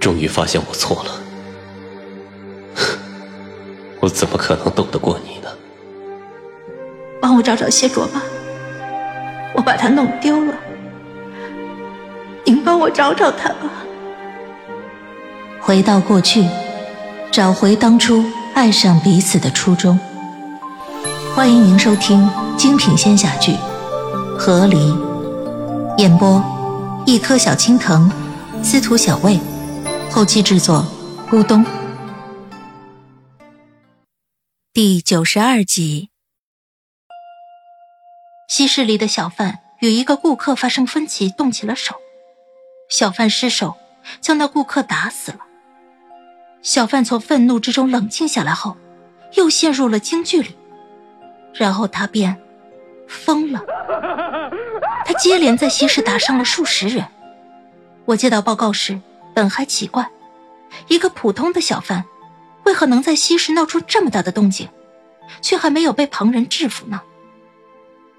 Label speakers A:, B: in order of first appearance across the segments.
A: 终于发现我错了，我怎么可能斗得过你呢？
B: 帮我找找谢卓吧，我把他弄丢了，您帮我找找他吧。
C: 回到过去，找回当初爱上彼此的初衷。欢迎您收听精品仙侠剧《和离》，演播：一颗小青藤，司徒小魏，后期制作：咕咚。第九十二集，西市里的小贩与一个顾客发生分歧，动起了手。小贩失手，将那顾客打死了。小贩从愤怒之中冷静下来后，又陷入了惊惧里，然后他便疯了。他接连在西市打伤了数十人。我接到报告时，本还奇怪，一个普通的小贩，为何能在西市闹出这么大的动静，却还没有被旁人制服呢？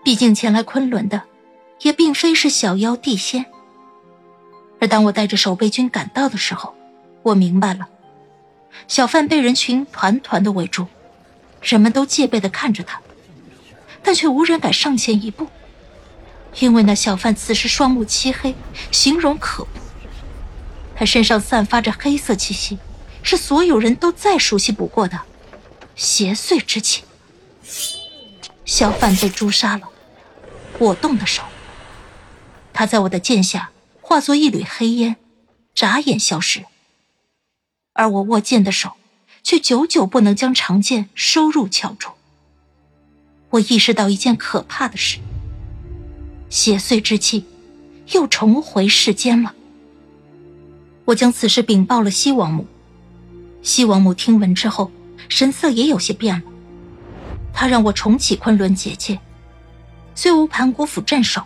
C: 毕竟前来昆仑的，也并非是小妖地仙。而当我带着守备军赶到的时候，我明白了。小贩被人群团团的围住，人们都戒备的看着他，但却无人敢上前一步，因为那小贩此时双目漆黑，形容可怖。他身上散发着黑色气息，是所有人都再熟悉不过的邪祟之气。小贩被诛杀了，我动的手，他在我的剑下化作一缕黑烟，眨眼消失。而我握剑的手，却久久不能将长剑收入鞘中。我意识到一件可怕的事：邪祟之气又重回世间了。我将此事禀报了西王母。西王母听闻之后，神色也有些变了。他让我重启昆仑结界，虽无盘古斧镇守，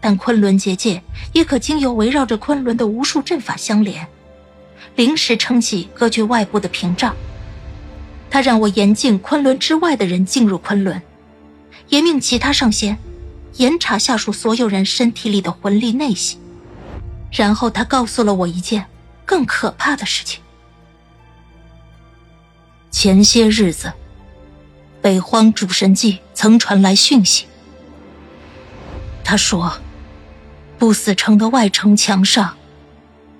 C: 但昆仑结界也可经由围绕着昆仑的无数阵法相连。临时撑起隔绝外部的屏障。他让我严禁昆仑之外的人进入昆仑，也命其他上仙严查下属所有人身体里的魂力内息。然后他告诉了我一件更可怕的事情：前些日子，北荒主神祭曾传来讯息。他说，不死城的外城墙上。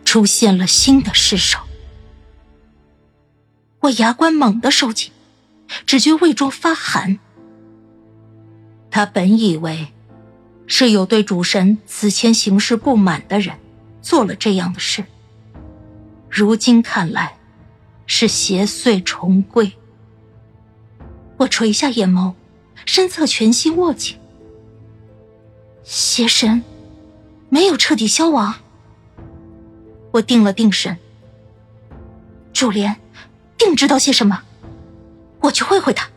C: 出现了新的尸首，我牙关猛地收紧，只觉胃中发寒。他本以为是有对主神此前行事不满的人做了这样的事，如今看来是邪祟重归。我垂下眼眸，身侧拳心握紧，邪神没有彻底消亡。我定了定神，主莲定知道些什么，我去会会他。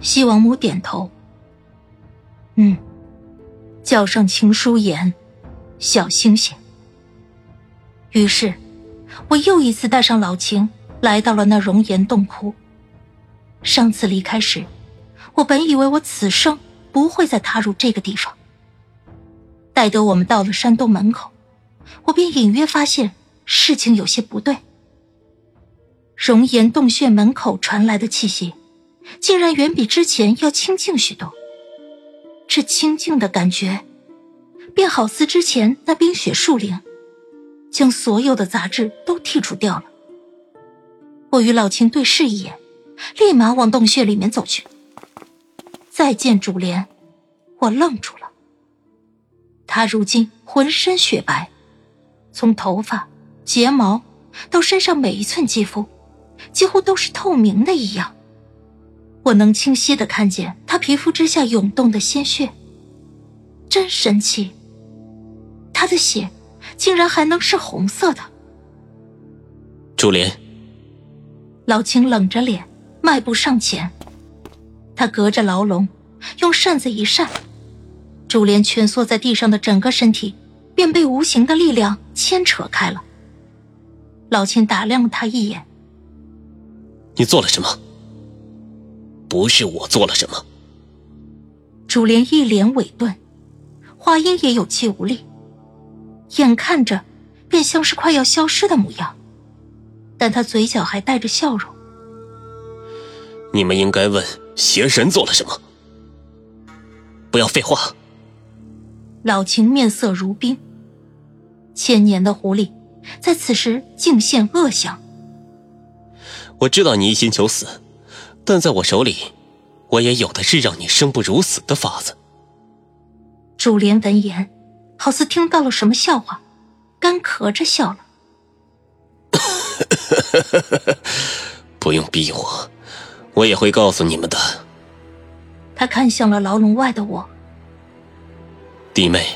C: 西王母点头，嗯，叫上秦书言，小星星。于是，我又一次带上老秦来到了那熔岩洞窟。上次离开时，我本以为我此生不会再踏入这个地方。待得我们到了山洞门口。我便隐约发现事情有些不对。熔岩洞穴门口传来的气息，竟然远比之前要清静许多。这清静的感觉，便好似之前那冰雪树林，将所有的杂质都剔除掉了。我与老秦对视一眼，立马往洞穴里面走去。再见主莲，我愣住了。他如今浑身雪白。从头发、睫毛到身上每一寸肌肤，几乎都是透明的一样。我能清晰的看见他皮肤之下涌动的鲜血，真神奇！他的血竟然还能是红色的。
A: 朱莲，
C: 老青冷着脸迈步上前，他隔着牢笼用扇子一扇，朱莲蜷缩在地上的整个身体。便被无形的力量牵扯开了。老秦打量了他一眼：“
A: 你做了什么？不是我做了什么。”
C: 朱莲一脸委顿，话音也有气无力。眼看着便像是快要消失的模样，但他嘴角还带着笑容。
A: 你们应该问邪神做了什么，不要废话。
C: 老秦面色如冰，千年的狐狸在此时尽现恶相。
A: 我知道你一心求死，但在我手里，我也有的是让你生不如死的法子。
C: 朱莲闻言，好似听到了什么笑话，干咳着笑了。
A: 不用逼我。我也会告诉你们的。
C: 他看向了牢笼外的我，
A: 弟妹，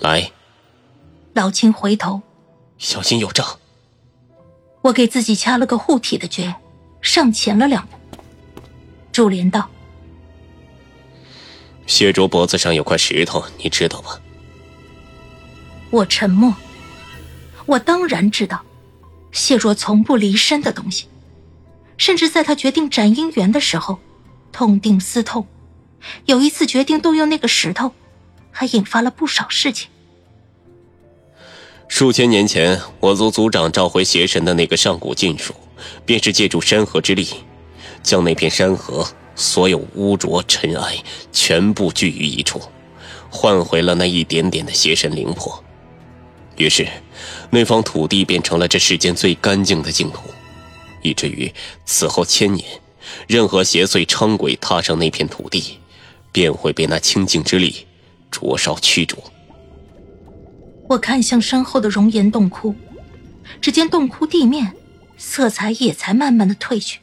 A: 来。
C: 老秦回头，
A: 小心有诈。
C: 我给自己掐了个护体的诀，上前了两步。祝莲道：“
A: 谢卓脖子上有块石头，你知道吧？”
C: 我沉默。我当然知道，谢若从不离身的东西。甚至在他决定斩姻缘的时候，痛定思痛，有一次决定动用那个石头，还引发了不少事情。
A: 数千年前，我族族长召回邪神的那个上古禁术，便是借助山河之力，将那片山河所有污浊尘埃全部聚于一处，换回了那一点点的邪神灵魄。于是，那方土地变成了这世间最干净的净土。以至于此后千年，任何邪祟猖鬼踏上那片土地，便会被那清净之力灼烧驱逐。
C: 我看向身后的熔岩洞窟，只见洞窟地面色彩也才慢慢的褪去，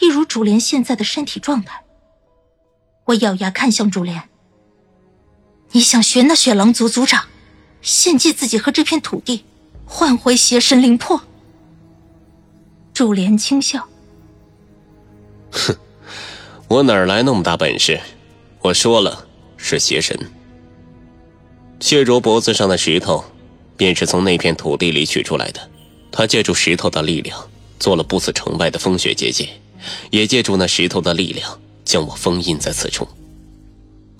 C: 一如主莲现在的身体状态。我咬牙看向主莲：“你想学那雪狼族族长，献祭自己和这片土地，换回邪神灵魄？”祝莲轻笑：“
A: 哼，我哪来那么大本事？我说了，是邪神。谢卓脖子上的石头，便是从那片土地里取出来的。他借助石头的力量，做了不死城外的风雪结界，也借助那石头的力量，将我封印在此处。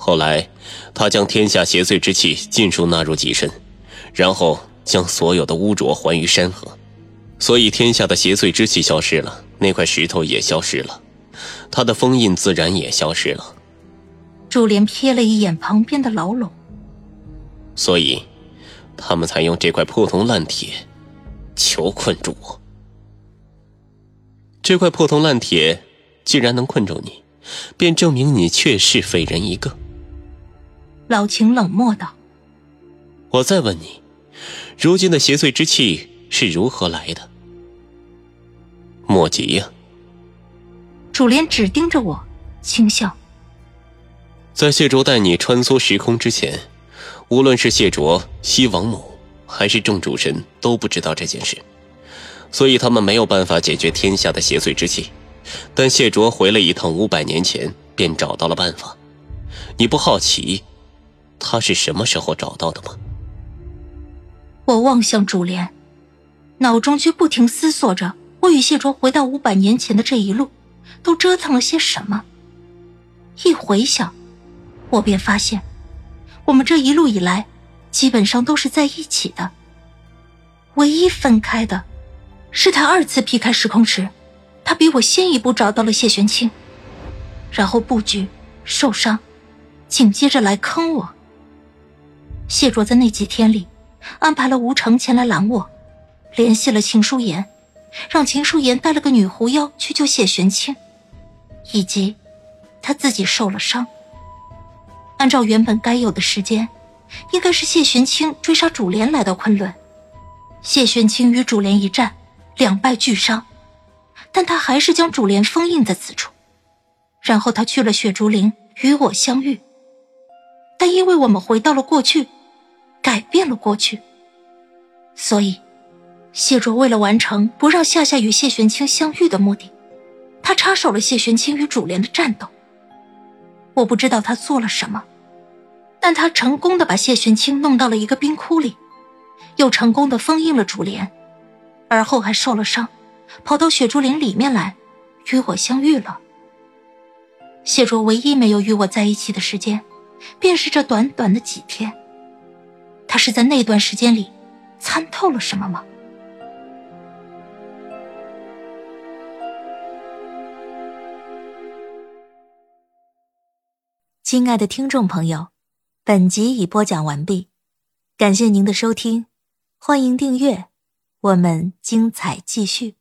A: 后来，他将天下邪祟之气尽数纳入己身，然后将所有的污浊还于山河。”所以，天下的邪祟之气消失了，那块石头也消失了，他的封印自然也消失了。
C: 朱莲瞥了一眼旁边的牢笼，
A: 所以，他们才用这块破铜烂铁，囚困住我。这块破铜烂铁既然能困住你，便证明你确是废人一个。
C: 老秦冷漠道：“
A: 我再问你，如今的邪祟之气？”是如何来的？莫急呀！
C: 楚莲只盯着我，轻笑。
A: 在谢卓带你穿梭时空之前，无论是谢卓、西王母，还是众主神，都不知道这件事，所以他们没有办法解决天下的邪祟之气。但谢卓回了一趟五百年前，便找到了办法。你不好奇，他是什么时候找到的吗？
C: 我望向主莲。脑中却不停思索着，我与谢卓回到五百年前的这一路，都折腾了些什么。一回想，我便发现，我们这一路以来，基本上都是在一起的。唯一分开的，是他二次劈开时空时，他比我先一步找到了谢玄清，然后布局受伤，紧接着来坑我。谢卓在那几天里，安排了吴成前来拦我。联系了秦书言，让秦书言带了个女狐妖去救谢玄清，以及他自己受了伤。按照原本该有的时间，应该是谢玄清追杀主莲来到昆仑。谢玄清与主莲一战，两败俱伤，但他还是将主莲封印在此处。然后他去了雪竹林与我相遇，因为我们回到了过去，改变了过去，所以。谢卓为了完成不让夏夏与谢玄清相遇的目的，他插手了谢玄清与主莲的战斗。我不知道他做了什么，但他成功的把谢玄清弄到了一个冰窟里，又成功的封印了主莲，而后还受了伤，跑到雪竹林里面来与我相遇了。谢卓唯一没有与我在一起的时间，便是这短短的几天。他是在那段时间里。参透了什么吗？亲爱的听众朋友，本集已播讲完毕，感谢您的收听，欢迎订阅，我们精彩继续。